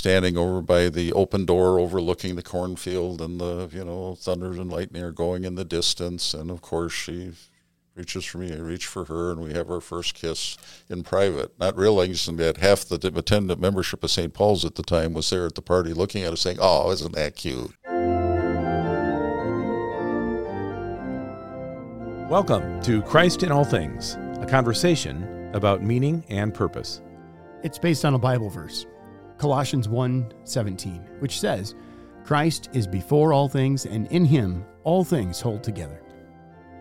standing over by the open door overlooking the cornfield and the you know thunder and lightning are going in the distance and of course she reaches for me I reach for her and we have our first kiss in private not realizing that half the attendant membership of St. Paul's at the time was there at the party looking at us saying oh isn't that cute Welcome to Christ in All Things, a conversation about meaning and purpose. It's based on a Bible verse, Colossians 1:17, which says, "Christ is before all things, and in him all things hold together."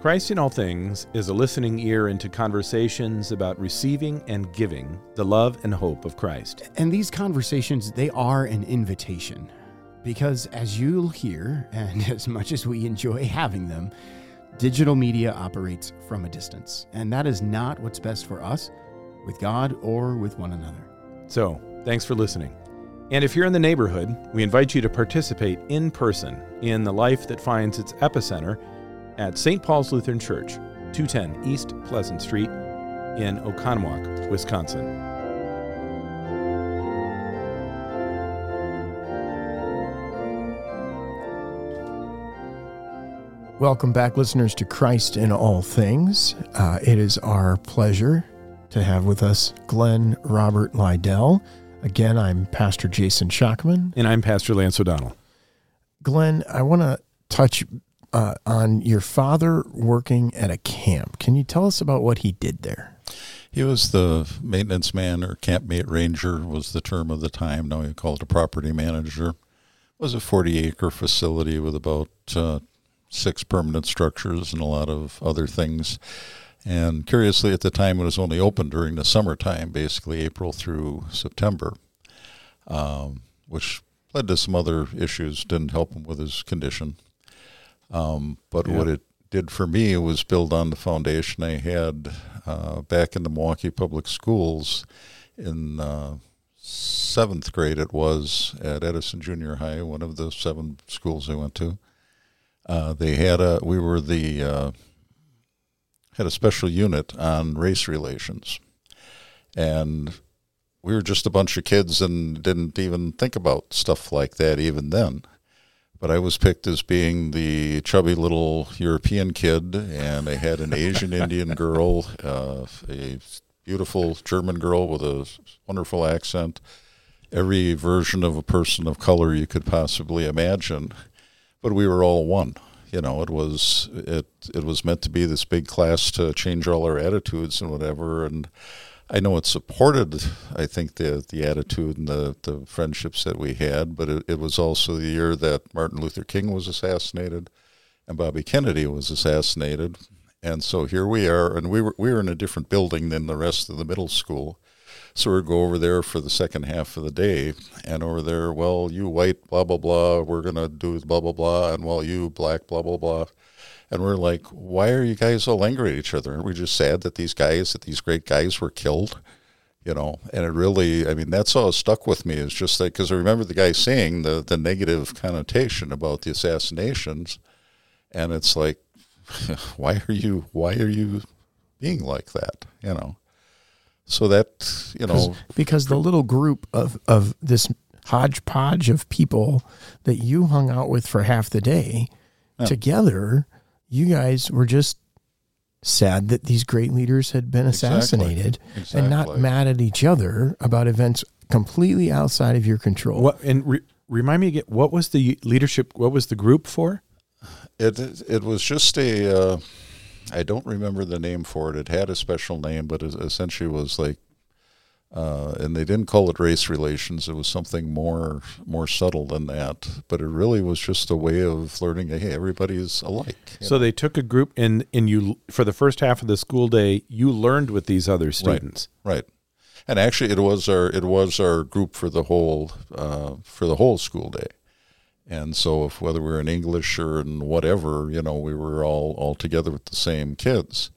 Christ in All Things is a listening ear into conversations about receiving and giving the love and hope of Christ. And these conversations, they are an invitation. Because as you'll hear, and as much as we enjoy having them, digital media operates from a distance. And that is not what's best for us, with God, or with one another. So, thanks for listening. And if you're in the neighborhood, we invite you to participate in person in the life that finds its epicenter at St. Paul's Lutheran Church, 210 East Pleasant Street in Oconomowoc, Wisconsin. Welcome back, listeners, to Christ in All Things. Uh, it is our pleasure to have with us Glenn Robert Leidel. Again, I'm Pastor Jason Schockman. And I'm Pastor Lance O'Donnell. Glenn, I want to touch uh, on your father working at a camp. Can you tell us about what he did there? He was the maintenance man or campmate ranger was the term of the time. Now you call it a property manager. It was a 40 acre facility with about uh, six permanent structures and a lot of other things. And curiously, at the time, it was only open during the summertime, basically April through September, um, which led to some other issues. Didn't help him with his condition. Um, but yeah. what it did for me was build on the foundation I had uh, back in the Milwaukee Public Schools in uh, seventh grade. It was at Edison Junior High, one of the seven schools I went to. Uh, they had a we were the uh, had a special unit on race relations, and we were just a bunch of kids and didn't even think about stuff like that even then. But I was picked as being the chubby little European kid, and I had an Asian Indian girl, uh, a beautiful German girl with a wonderful accent, every version of a person of color you could possibly imagine but we were all one. You know, it was it it was meant to be this big class to change all our attitudes and whatever. And I know it supported, I think, the the attitude and the, the friendships that we had. But it, it was also the year that Martin Luther King was assassinated, and Bobby Kennedy was assassinated. And so here we are, and we were we were in a different building than the rest of the middle school so we go over there for the second half of the day, and over there, well, you white, blah, blah, blah, we're to do blah, blah, blah, and well, you black, blah, blah, blah. And we're like, why are you guys all angry at each other? Aren't we just sad that these guys, that these great guys were killed? You know, and it really, I mean, that's all stuck with me. Is just that because I remember the guy saying the, the negative connotation about the assassinations. And it's like, why are you, why are you being like that? You know? So that you know, because the little group of of this hodgepodge of people that you hung out with for half the day yeah. together, you guys were just sad that these great leaders had been assassinated exactly. Exactly. and not mad at each other about events completely outside of your control. What and re, remind me again, what was the leadership? What was the group for? It it was just a. Uh, I don't remember the name for it. It had a special name, but it essentially was like, uh, and they didn't call it race relations. It was something more more subtle than that. But it really was just a way of learning. Hey, everybody is alike. So know? they took a group, and and you for the first half of the school day, you learned with these other students. Right. right. And actually, it was our it was our group for the whole uh, for the whole school day. And so, if whether we were in English or in whatever, you know, we were all, all together with the same kids.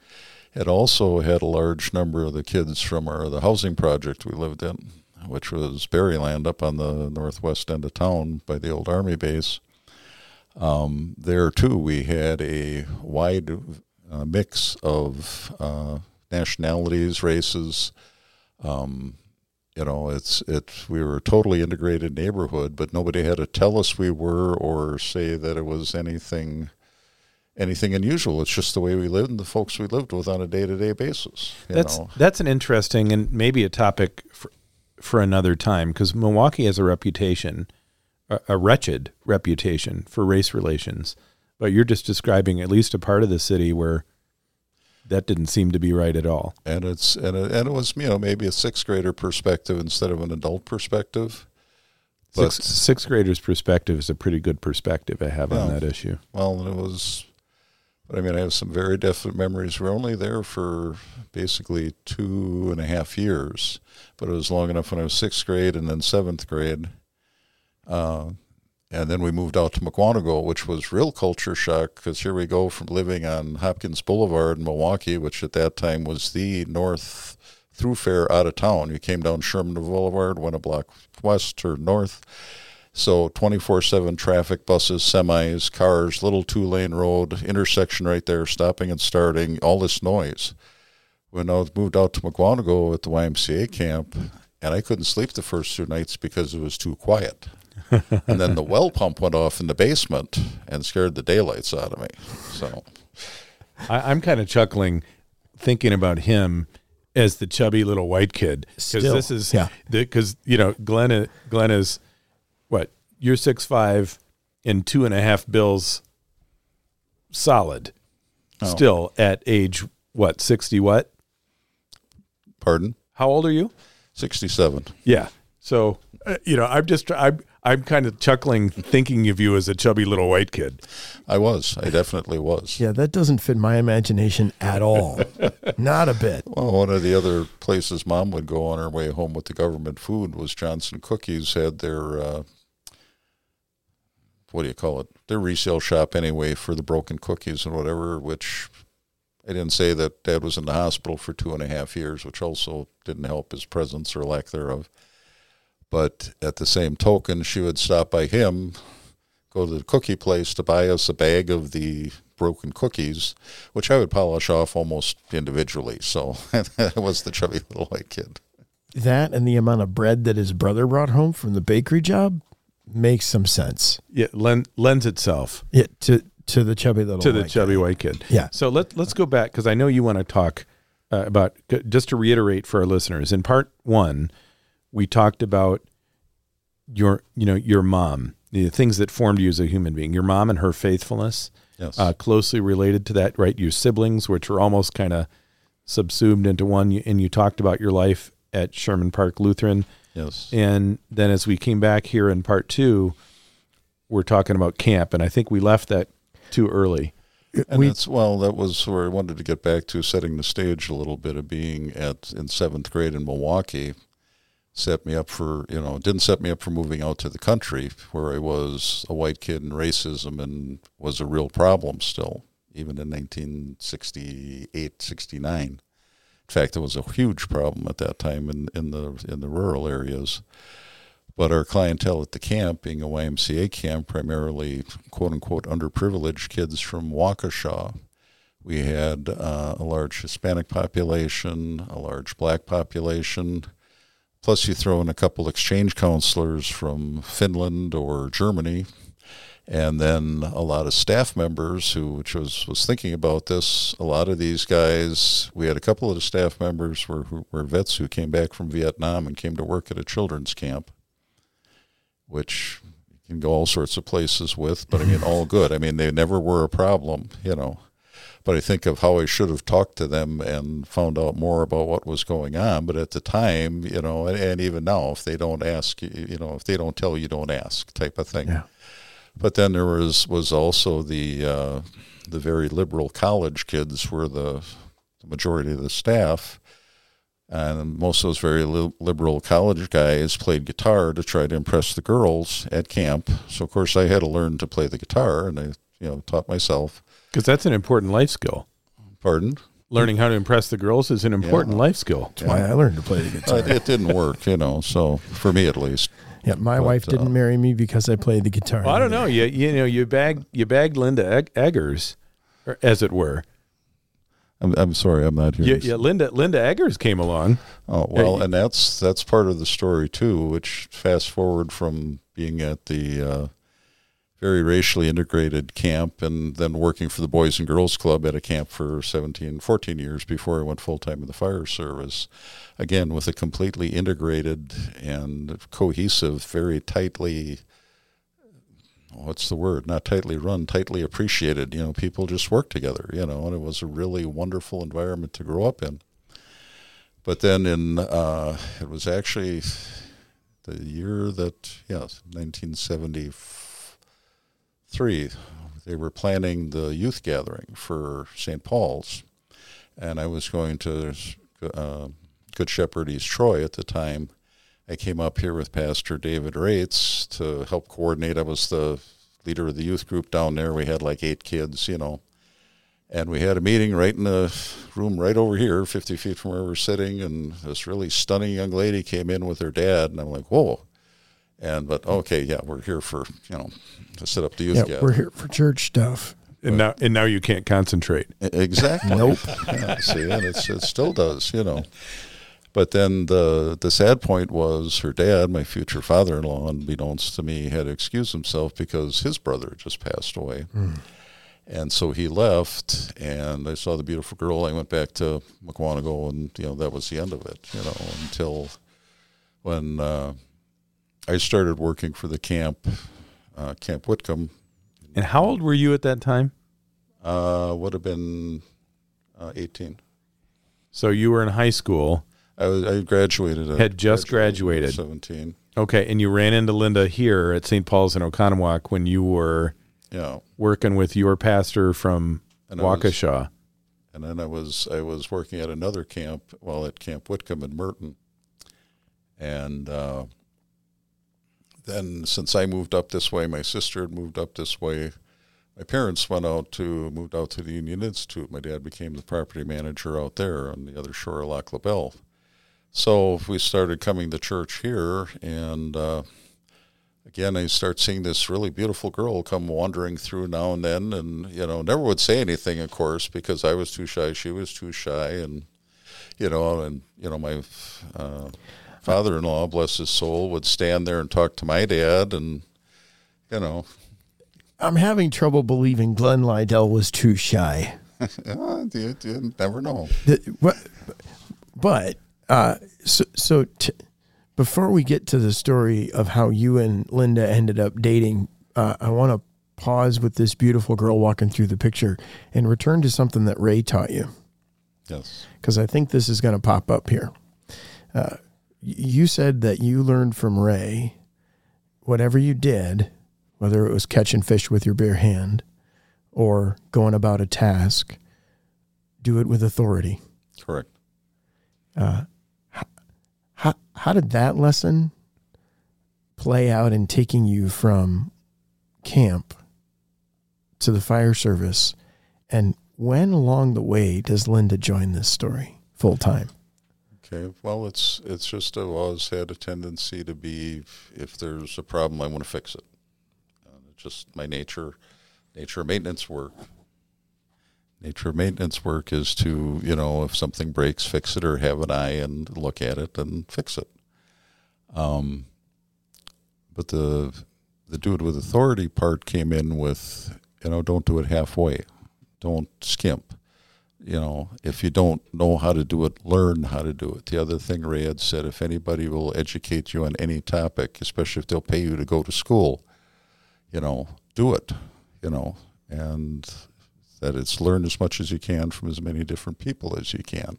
It also had a large number of the kids from our the housing project we lived in, which was Berryland up on the northwest end of town by the old army base. Um, there too, we had a wide uh, mix of uh, nationalities, races, um, you know, it's it's we were a totally integrated neighborhood, but nobody had to tell us we were or say that it was anything anything unusual. It's just the way we lived and the folks we lived with on a day to day basis. you That's know. that's an interesting and maybe a topic for, for another time because Milwaukee has a reputation, a, a wretched reputation for race relations. But you're just describing at least a part of the city where that didn't seem to be right at all. and it's and it, and it was you know maybe a sixth grader perspective instead of an adult perspective. But Six, sixth graders' perspective is a pretty good perspective I have on that issue. well, it was. But I mean, I have some very definite memories. We're only there for basically two and a half years, but it was long enough when I was sixth grade and then seventh grade. Uh, and then we moved out to Mukwonago, which was real culture shock because here we go from living on Hopkins Boulevard in Milwaukee, which at that time was the north thoroughfare out of town. You came down Sherman Boulevard, went a block west or north. So 24 7 traffic, buses, semis, cars, little two lane road, intersection right there, stopping and starting, all this noise. When I moved out to Mukwonago at the YMCA camp, and I couldn't sleep the first two nights because it was too quiet. And then the well pump went off in the basement and scared the daylights out of me. So, I, I'm kind of chuckling thinking about him as the chubby little white kid because this is yeah. because you know Glenn Glenn is what you're six five and two and a half bills solid Oh. still at age what sixty what pardon? how old are you 67. yeah so uh, you know I'm just I'm I'm kind of chuckling thinking of you as a chubby little white kid I was. I definitely was. Yeah, that doesn't fit my imagination at all. Not a bit. Well, one of the other places mom would go on her way home with the government food was Johnson Cookies had their uh, what do you call it? Their resale shop anyway for the broken cookies and whatever. Which I didn't say that Dad was in the hospital for two and a half years, which also didn't help his presence or lack thereof. But at the same token, she would stop by him, go to the cookie place to buy us a bag of the broken cookies, which I would polish off almost individually. So that was the chubby little white kid. That and the amount of bread that his brother brought home from the bakery job makes some sense. yeah len- lends itself Yeah, to to the chubby little to the chubby guy. white kid. Yeah. So let let's go back because I know you want to talk uh, about just to reiterate for our listeners. In part one, we talked about your you know your mom, the things that formed you as a human being. Your mom and her faithfulness, Yes. uh, closely related to that, right? Your siblings, which are almost kind of subsumed into one, and you talked about your life at Sherman Park Lutheran. yes. And then as we came back here in part two, we're talking about camp, and I think we left that too early. And We- that's well, that was where I wanted to get back to setting the stage a little bit of being at in seventh grade in Milwaukee. Set me up for you know, didn't set me up for moving out to the country where I was a white kid and racism and was a real problem still, even in 1968, 69. In fact, it was a huge problem at that time in, in the in the rural areas. But our clientele at the camp, being a YMCA camp, primarily quote unquote underprivileged kids from Waukesha. We had uh, a large Hispanic population, a large black population. Plus, you throw in a couple exchange counselors from Finland or Germany, and then a lot of staff members who, which was was thinking about this. A lot of these guys, we had a couple of the staff members were who were vets who came back from Vietnam and came to work at a children's camp which you can go all sorts of places with, but I mean, all good. I mean, they never were a problem, you know. But I think of how I should have talked to them and found out more about what was going on. But at the time, you know, and, and even now, if they don't ask, you know, if they don't tell you, don't ask, type of thing. Yeah. But then there was was also the uh, the very liberal college kids were the, the majority of the staff, and most of those very li- liberal college guys played guitar to try to impress the girls at camp. So of course I had to learn to play the guitar, and I you know taught myself. Because that's an important life skill. Pardon? Learning how to impress the girls is an important life skill. That's why I learned to play the guitar. Uh, it didn't work, you know. So for me at least, yeah, my but, wife uh, didn't marry me because I played the guitar. Well, I don't know. You you know you bagged you bagged Linda Egg- Eggers, or as it were. I'm, I'm sorry, I'm not here. Yeah, yeah. Linda Linda Eggers came along. Oh well, Yeah, and that's that's part of the story too. Which fast forward from being at the uh, very racially integrated camp and then working for the Boys and Girls Club at a camp for 17, 14 years before I went full time in the fire service. Again, with a completely integrated and cohesive, very tightly. What's the word? Not tightly run, tightly appreciated. You know, people just work together. You know, and it was a really wonderful environment to grow up in. But then in uh, it was actually the year that yes, 1973. They were planning the youth gathering for St. Paul's, and I was going to uh, Good Shepherd East Troy at the time. I came up here with Pastor David Rates to help coordinate. I was the leader of the youth group down there. We had like eight kids, you know, and we had a meeting right in the room right over here, 50 feet from where we're sitting. And this really stunning young lady came in with her dad. And I'm like, whoa. And, but okay, yeah, we're here for, you know, to set up the youth Yeah, gathering. we're here for church stuff. And now and now you can't concentrate. Exactly. Nope. Yeah, see, and it's, it still does, you know. But then the the sad point was her dad, my future father-in-law, unbeknownst to me, had excused himself because his brother just passed away. And so he left, and I saw the beautiful girl. I went back to Mukwonago, and you know that was the end of it. You know, until when uh, I started working for the camp, uh, Camp Whitcomb, And how old were you at that time? uh, would have been uh, eighteen. So you were in high school. I was I graduated. At, Had just at graduated. Seventeen. Okay, and you ran into Linda here at St. Paul's in Oconomowoc when you were Yeah, working with your pastor from And I was- Waukesha. and then I was I was working at another camp, well, at Camp Whitcomb in Merton, and uh, then since I moved up this way, my sister had moved up this way. My parents went out to moved out to the Union Institute. My dad became the property manager out there on the other shore of Lac La Belle. So we started coming to church here, and uh, again, I start seeing this really beautiful girl come wandering through now and then, and you know, never would say anything, of course, because I was too shy, she was too shy, and you know, and you know, my uh, father-in-law, bless his soul, would stand there and talk to my dad, and you know, I'm having trouble believing Glenn Leidel was too shy. you, you never know. The- what- but uh, so, so t- before we get to the story of how you and Linda ended up dating, uh, I want to pause with this beautiful girl walking through the picture and return to something that Ray taught you Yes, because I think this is going to pop up here. Uh, you said that you learned from Ray whatever you did, whether it was catching fish with your bare hand or going about a task, do it with authority. correct. Uh, how how did that lesson play out in taking you from camp to the fire service? And when along the way does Linda join this story full time? Okay, well, it's it's just I've always had a tendency to be if there's a problem, I want to fix it. Uh, it's just my nature, nature of maintenance work. Nature of maintenance work is to you know if something breaks, fix it or have an eye and look at it and fix it. Um, but the the do it with authority part came in with you know don't do it halfway, don't skimp you know, if you don't know how to do it, learn how to do it. The other thing Ray had said, if anybody will educate you on any topic, especially if they'll pay you to go to school, you know, do it, you know, and that it's learn as much as you can from as many different people as you can.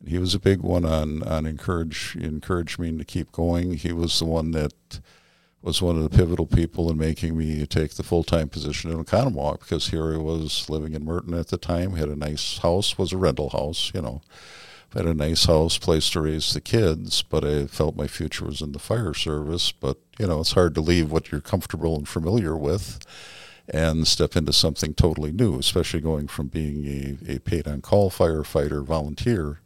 And he was a big one on, on encourage, encourage me to keep going. He was the one that was one of the pivotal people in making me take the full time position in Oconomowoc because here I was living in Merton at the time, had a nice house, was a rental house, you know, had a nice house, place to raise the kids, but I felt my future was in the fire service. But, you know, it's hard to leave what you're comfortable and familiar with and step into something totally new, especially going from being a, a paid on call firefighter volunteer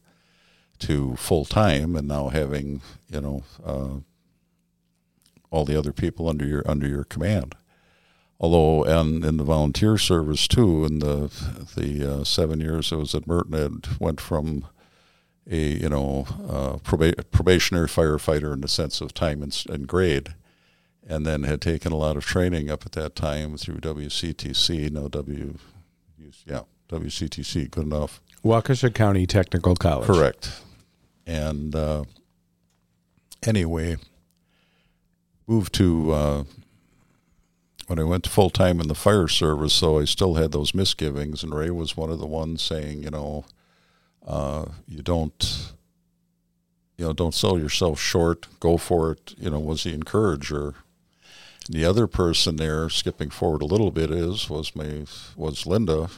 to full time and now having, you know, uh, all the other people under your under your command. although and in the volunteer service too in the the uh, seven years I was at Merton it went from a you know uh, proba- probationary firefighter in the sense of time and, and, grade and then had taken a lot of training up at that time through WCTC no W yeah WCTC good enough. Waukesha County Technical College. Correct. And uh, anyway moved to uh, when I went full time in the fire service, so I still had those misgivings. And Ray was one of the ones saying, you know, uh, you don't, you know, don't sell yourself short. Go for it. You know, was the encourager. And the other person there, skipping forward a little bit, is was my was Linda,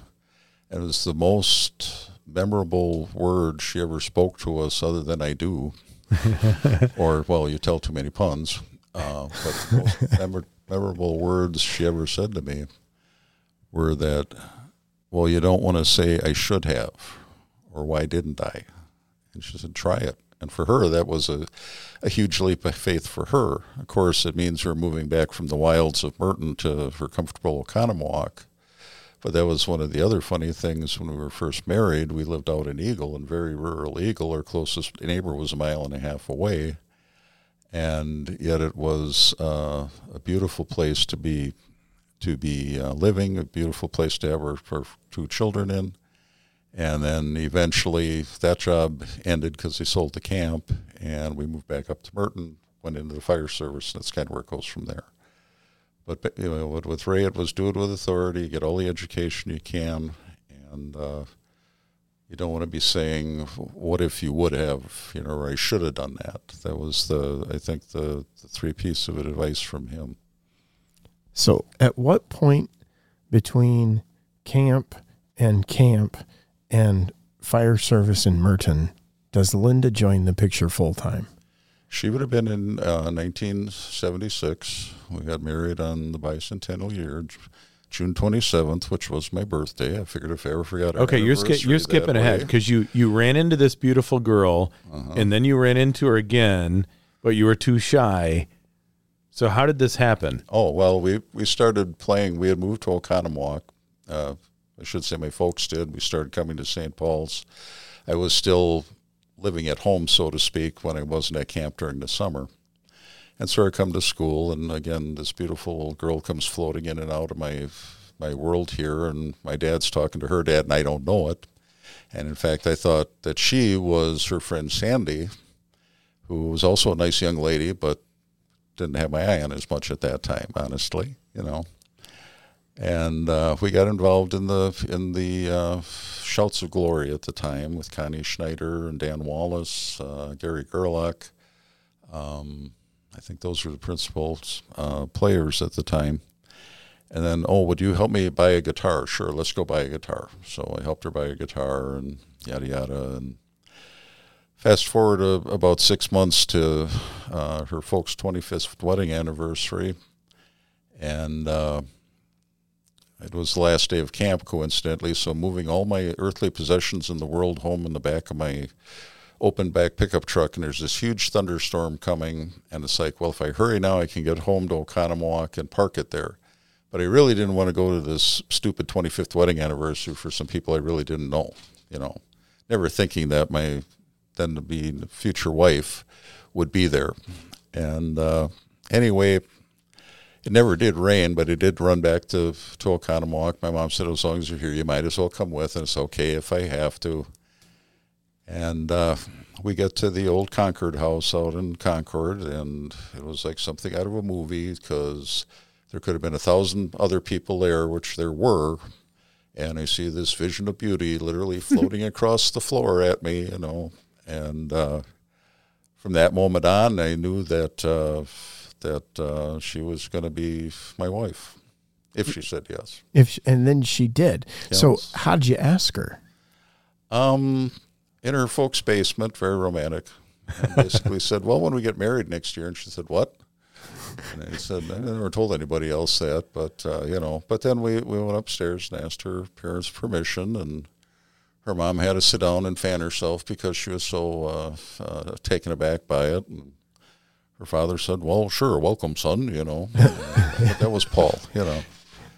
and it was the most memorable word she ever spoke to us, other than "I do," or well, you tell too many puns. Uh, but the memorable words she ever said to me were that, well, you don't want to say I should have or why didn't I? And she said, try it. And for her, that was a, a huge leap of faith for her. Of course, it means her moving back from the wilds of Merton to her comfortable Oconomowoc. But that was one of the other funny things when we were first married. We lived out in Eagle, in very rural Eagle. Our closest neighbor was a mile and a half away and yet it was uh, a beautiful place to be to be uh, living, a beautiful place to have our, two children in. And then eventually that job ended because they sold the camp, and we moved back up to Merton, went into the fire service, and that's kind of where it goes from there. But you know, with Ray, it was do it with authority, get all the education you can, and uh, you don't want to be saying, "What if you would have?" You know, or I should have done that. That was the, I think, the, the three piece of advice from him. So, at what point between camp and camp and fire service in Merton does Linda join the picture full time? She would have been in uh, 1976. We got married on the bicentennial year, June 27th, which was my birthday. I figured if I ever forgot. Okay, you're sk- you're skipping ahead because you you ran into this beautiful girl, uh-huh. and then you ran into her again, but you were too shy. So how did this happen? Oh well, we we started playing. We had moved to Oconomowoc. Uh, I should say my folks did. We started coming to St. Paul's. I was still living at home, so to speak, when I wasn't at camp during the summer. And so I come to school, and again, this beautiful girl comes floating in and out of my my world here, and my dad's talking to her dad, and I don't know it. And in fact, I thought that she was her friend Sandy, who was also a nice young lady, but didn't have my eye on as much at that time, honestly, you know. And uh, we got involved in the in the uh, Shouts of Glory at the time with Connie Schneider and Dan Wallace, uh, Gary Gerlach. Um, I think those were the principal uh, players at the time. And then, oh, would you help me buy a guitar? Sure, let's go buy a guitar. So I helped her buy a guitar and yada yada. And fast forward uh, about six months to uh, her folks' 25th wedding anniversary. And uh, it was the last day of camp, coincidentally. So moving all my earthly possessions in the world home in the back of my open back pickup truck and there's this huge thunderstorm coming and it's like well if i hurry now i can get home to oconomowoc and park it there but i really didn't want to go to this stupid 25th wedding anniversary for some people i really didn't know you know never thinking that my then to be future wife would be there and uh, anyway it never did rain, but it did run back to, to Oconomowoc. My mom said, as long as you're here, you might as well come with, and it's okay if I have to. And uh, we get to the old Concord house out in Concord, and it was like something out of a movie because there could have been a thousand other people there, which there were. And I see this vision of beauty literally floating across the floor at me, you know. And uh, from that moment on, I knew that uh, that uh, she was going to be my wife, if she said yes. If she, and then she did. Yes. So how did you ask her? Um, in her folks' basement, very romantic. And basically said, "Well, when we get married next year," and she said, "What?" And I said, "I never told anybody else that, but uh, you know." But then we we went upstairs and asked her parents' permission, and her mom had to sit down and fan herself because she was so uh, uh, taken aback by it. And her father said, "Well, sure, welcome, son," you know. but that was Paul, you know.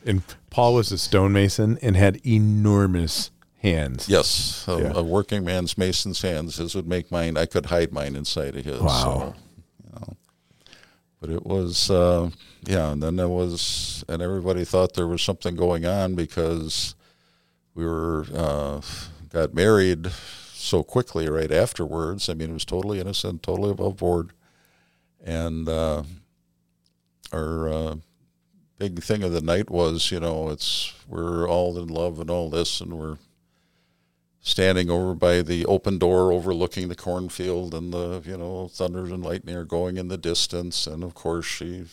And Paul was a stonemason and had enormous hands. Yes, a, Yeah. a working man's mason's hands. His would make mine. I could hide mine inside of his. Wow. So, you know. But it was, uh, yeah. And then there was, and everybody thought there was something going on because we were uh, got married so quickly right afterwards. I mean, it was totally innocent, totally above board, and uh, our uh, big thing of the night was, you know, it's we're all in love and all this, and we're standing over by the open door overlooking the cornfield and the you know thunder and lightning are going in the distance. And of course she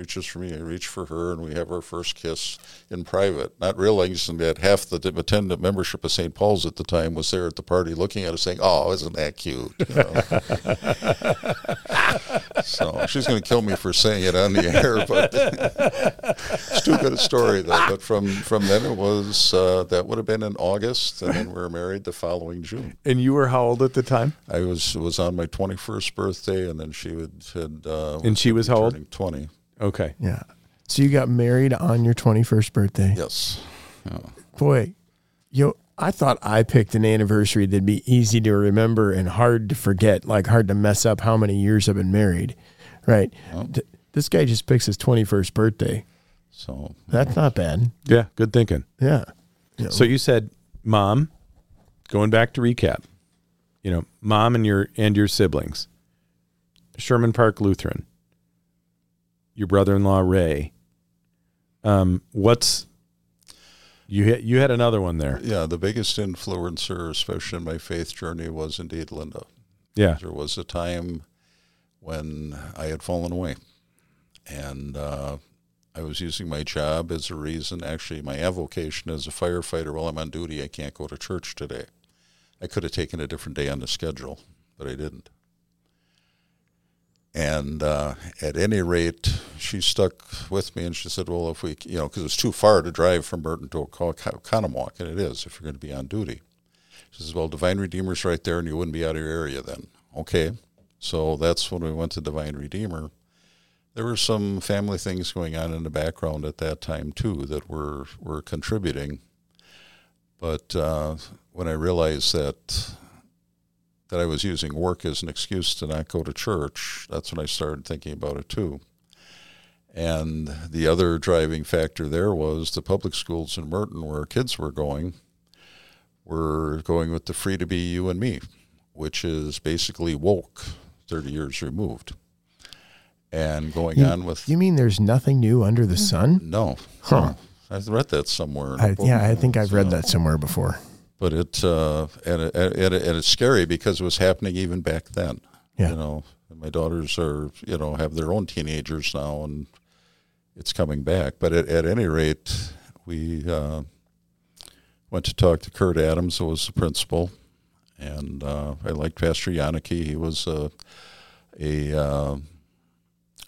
reaches for me I reach for her and we have our first kiss in private not realizing that half the attendant membership of St. Paul's at the time was there at the party looking at us saying oh isn't that cute you know? so she's going to kill me for saying it on the air but it's too good a story though but from from then it was uh, that would have been in August and then we were married the following June And you were how old at the time? I was was on my 21st birthday, and then she would had. Uh, And she was how old? turning 20. Okay. Yeah. So you got married on your 21st birthday. Yes. Yeah. Boy, yo, I thought I picked an anniversary that'd be easy to remember and hard to forget, like hard to mess up how many years I've been married. Right. Th- this guy just picks his 21st birthday. So That's not bad. Yeah, good thinking. Yeah. So you said, "Mom," going back to recap. You know, mom and your and your siblings. Sherman Park Lutheran. Your brother-in-law Ray. Um, what's you had you had another one there. yeah, the biggest influencer, especially in my faith journey, was indeed Linda. Yeah. There was a time when I had fallen away, and uh, I was using my job as a reason. Actually, my avocation as a firefighter. While I'm on duty, I can't go to church today. I could have taken a different day on the schedule, but I didn't. And uh, at any rate, she stuck with me, and she said, "Well, if we, you know, because it was too far to drive from Merton to Oconomowoc, and it is if you're going to be on duty." She says, "Well, Divine Redeemer's right there, and you wouldn't be out of your area then." Okay, so that's when we went to Divine Redeemer. There were some family things going on in the background at that time too that were were contributing. But uh, when I realized that that I was using work as an excuse to not go to church, that's when I started thinking about it too. And the other driving factor there was the public schools in Merton, where kids were going, were going with the free to be you and me, which is basically woke, 30 years removed. And going You- on with You mean there's nothing new under the mm-hmm. sun? no, Huh. no. I read that somewhere. I, yeah, I think I've read that somewhere before. But it uh, and, it, and, it, and it's scary because it was happening even back then. Yeah. You know, my daughters are you know have their own teenagers now, and it's coming back. But at, at any rate, we uh, went to talk to Kurt Adams, who was the principal, and uh, I liked Pastor Yannicke. He was a a uh,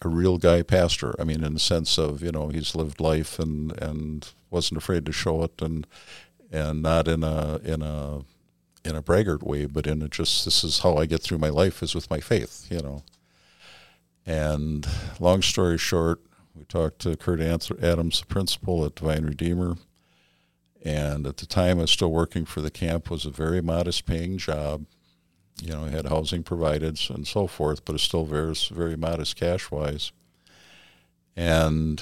a real guy pastor. I mean, in the sense of you know he's lived life and and wasn't afraid to show it and and not in a in a in a braggart way, but in a just this is how I get through my life is with my faith, you know. And long story short, we talked to Kurt Adams, the principal at Divine Redeemer, and at the time I was still working for the camp. was a very modest paying job. You know, I had housing provided and so forth, but it's still very very modest cash wise. And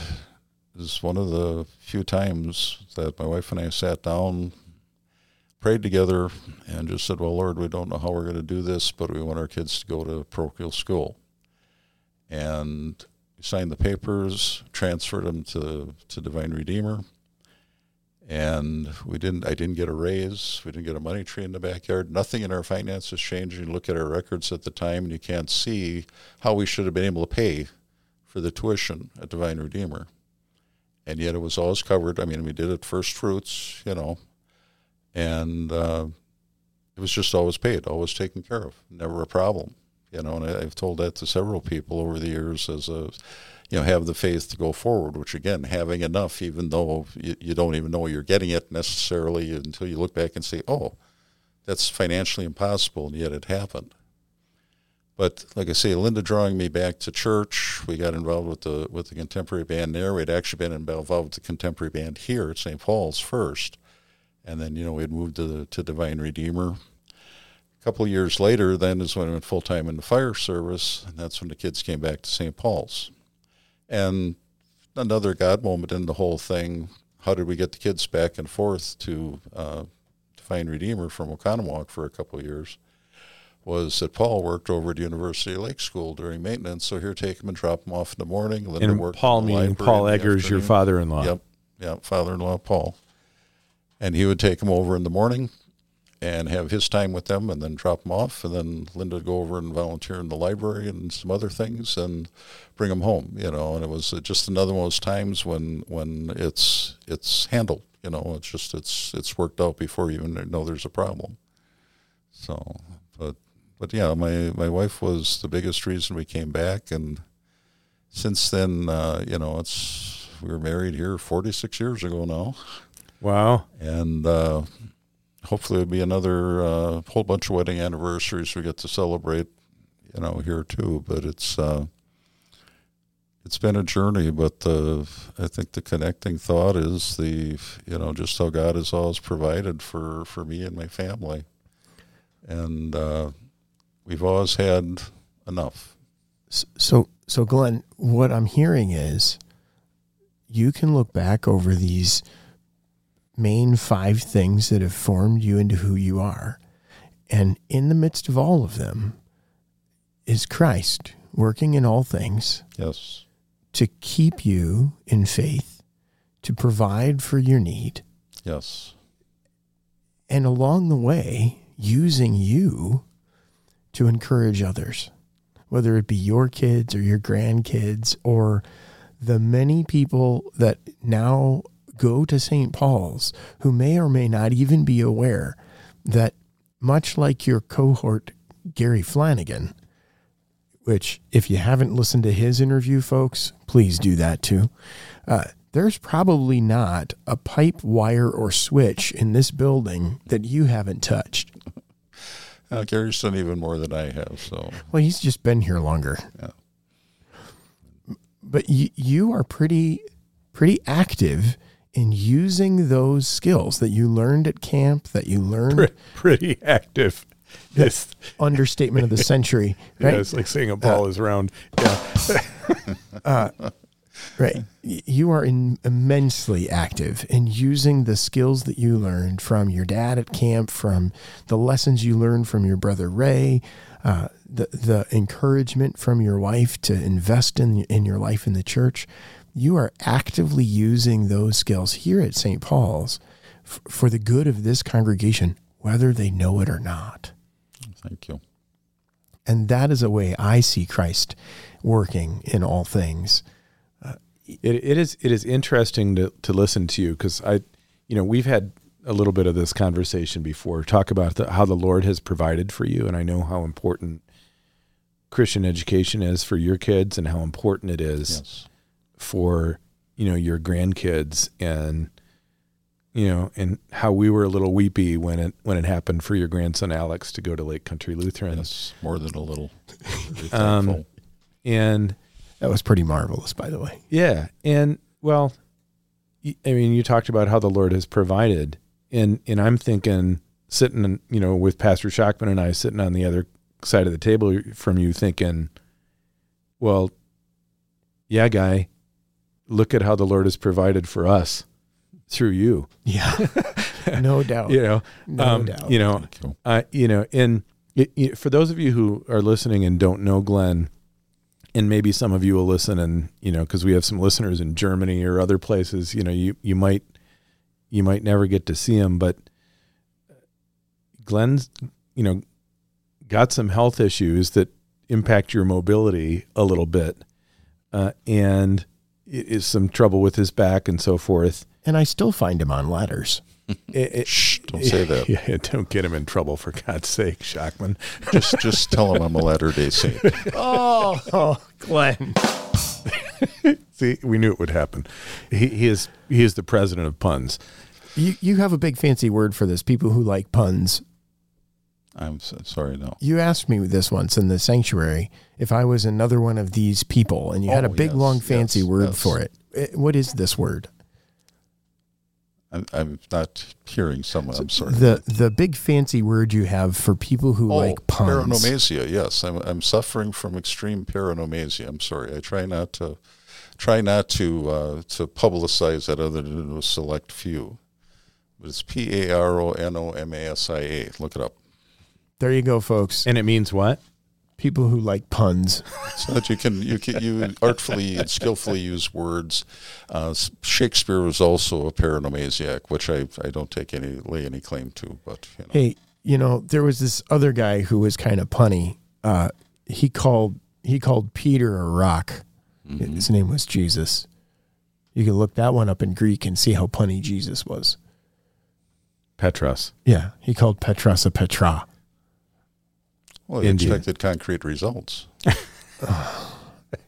is one of the few times that my wife and I sat down, prayed together, and just said, Well, Lord, we don't know how we're going to do this, but we want our kids to go to parochial school. And we signed the papers, transferred them to, to Divine Redeemer. And we didn't. I didn't get a raise. We didn't get a money tree in the backyard. Nothing in our finances changed. You look at our records at the time, and you can't see how we should have been able to pay for the tuition at Divine Redeemer and yet it was always covered. I mean, we did it first fruits, you know, and uh, it was just always paid, always taken care of, never a problem, you know. And I, I've told that to several people over the years as a, you know, have the faith to go forward. Which again, having enough, even though you, you don't even know you're getting it necessarily until you look back and say, oh, that's financially impossible, and yet it happened. But like I say, Linda drawing me back to church. We got involved with the with the contemporary band there. We'd actually been involved with the contemporary band here at St. Paul's first, and then you know we'd moved to the, to Divine Redeemer. A couple years later, then is when I went full time in the fire service, and that's when the kids came back to St. Paul's. And another God moment in the whole thing. How did we get the kids back and forth to uh, Divine Redeemer from Oconomowoc for a couple of years? Was that Paul worked over at University Lake School during maintenance. So here, take him and drop him off in the morning. Linda and worked Paul meaning Paul Eggers, your father-in-law. Yep, yep, father-in-law Paul. And he would take him over in the morning and have his time with them, and then drop him off, and then Linda would go over and volunteer in the library and some other things, and bring him home. You know, and it was just another one of those times when when it's it's handled. You know, it's just it's it's worked out before you even know there's a problem. So, but but yeah, my my wife was the biggest reason we came back, and since then, uh, you know, it's we were married here 46 years ago now, Wow. and uh, hopefully it'll be another uh, whole bunch of wedding anniversaries we get to celebrate, you know, here too. But it's uh, it's been a journey, but the I think the connecting thought is the you know just how God has always provided for for me and my family, and uh, we've always had enough. So, so Glenn, what I'm hearing is you can look back over these main five things that have formed you into who you are. And in the midst of all of them is Christ working in all things Yes, to keep you in faith, to provide for your need, yes, and along the way, using you to encourage others, whether it be your kids or your grandkids or the many people that now go to St. Paul's who may or may not even be aware that, much like your cohort, Gary Flanagan, which, if you haven't listened to his interview, folks, please do that too. Uh, there's probably not a pipe, wire, or switch in this building that you haven't touched. Uh, Gary's done even more than I have. So Well, he's just been here longer. Yeah. But you, you are pretty, pretty active in using those skills that you learned at camp, that you learned Pre- pretty active. Yes. understatement of the century, Yeah, it's like saying a ball is round. Yeah. Right. You are in immensely active in using the skills that you learned from your dad at camp, from the lessons you learned from your brother Ray, uh, the the encouragement from your wife to invest in in your life in the church. You are actively using those skills here at St. Paul's f- for the good of this congregation, whether they know it or not. thank you. And that is a way I see Christ working in all things. It, it is it is interesting to, to listen to you because I, you know, we've had a little bit of this conversation before. Talk about the, how the Lord has provided for you, and I know how important Christian education is for your kids, and how important it is Yes, for you know your grandkids, and you know, and how we were a little weepy when it when it happened for your grandson Alex to go to Lake Country Lutheran, yes, more than a little. Um, and That was pretty marvelous, by the way. Yeah, and well, I mean, you talked about how the Lord has provided, and and I'm thinking sitting, you know, with Pastor Schockman and I sitting on the other side of the table from you, thinking, well, yeah, guy, look at how the Lord has provided for us through you. Yeah, no doubt. You know, No um, doubt. you know, Thank you. uh, you know, and it, it, for those of you who are listening and don't know Glenn, and maybe some of you will listen, and you know, because we have some listeners in Germany or other places, you know, you you might you might never get to see him, but Glenn's, you know, got some health issues that impact your mobility a little bit, uh, and is some trouble with his back and so forth. And I still find him on ladders. It- it- Shh, don't say that. Yeah, don't get him in trouble for God's sake, Schockman. just just tell him I'm a Latter Day Saint. Oh, oh Glenn. See, we knew it would happen. He, he is he is the president of puns. You, you have a big fancy word for this. People who like puns. I'm so, sorry, no. You asked me this once in the sanctuary if I was another one of these people, and you had a Oh, big, yes, long, fancy yes, word yes. for it. Eh, What is this word? I'm, I'm not hearing someone. I'm sorry. The the big fancy word you have for people who oh, like puns. paronomasia. Yes, I'm I'm suffering from extreme paronomasia. I'm sorry. I try not to try not to uh, to publicize that other than a select few. But it's P A R O N O M A S I A. Look it up. There you go, folks. And it means what? People who like puns. so that you can you can you artfully and skillfully use words. Uh, Shakespeare was also a paronomasiac, which I I don't take any lay any claim to, but you know. Hey, you know, there was this other guy who was kind of punny. Uh, he called he called Peter a rock. Mm-hmm. His name was Jesus. You can look that one up in Greek and see how punny Jesus was. Petros. Yeah, he called Petros a Petra. Well, he India. expected concrete results.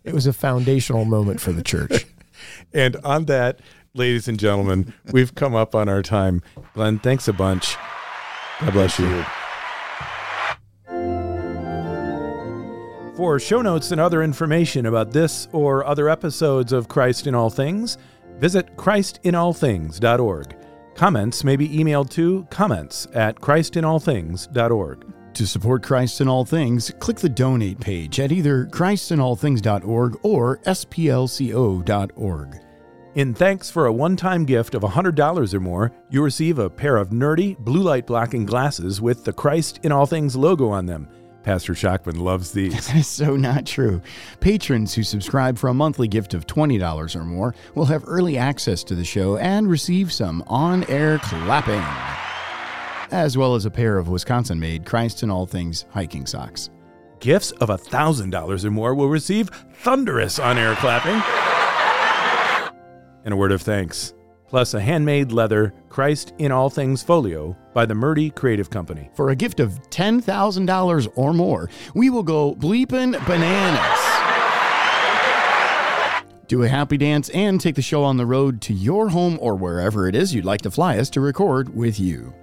It was a foundational moment for the church. And on that, ladies and gentlemen, we've come up on our time. Glenn, thanks a bunch. God bless you. For show notes and other information about this or other episodes of Christ in All Things, visit christinallthings.org. Comments may be emailed to comments at christinallthings.org. To support Christ in All Things, click the donate page at either christinallthings.org or splco.org. In thanks for a one time gift of $100 or more, you receive a pair of nerdy blue light blocking glasses with the Christ in All Things logo on them. Pastor Schockman loves these. That is so not true. Patrons who subscribe for a monthly gift of $20 or more will have early access to the show and receive some on air clapping, as well as a pair of Wisconsin made Christ in All Things hiking socks. Gifts of $1,000 or more will receive thunderous on air clapping and a word of thanks, plus a handmade leather Christ in All Things folio by the Murdy Creative Company. For a gift of $10,000 or more, we will go bleeping bananas. Do a happy dance and take the show on the road to your home or wherever it is you'd like to fly us to record with you.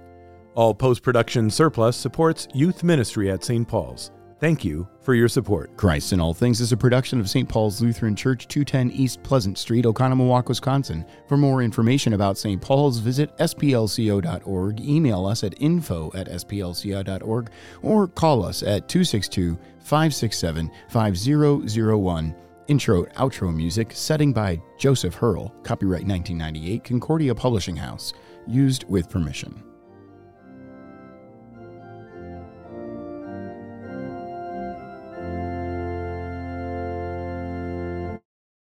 All post production surplus supports youth ministry at St. Paul's. Thank you for your support. Christ in All Things is a production of St. Paul's Lutheran Church, 210 East Pleasant Street, Oconomowoc, Wisconsin. For more information about St. Paul's, visit splco.org, email us at info at splco.org, or call us at 262 567 5001. Intro outro music, setting by Joseph Herl, copyright 1998, Concordia Publishing House, used with permission.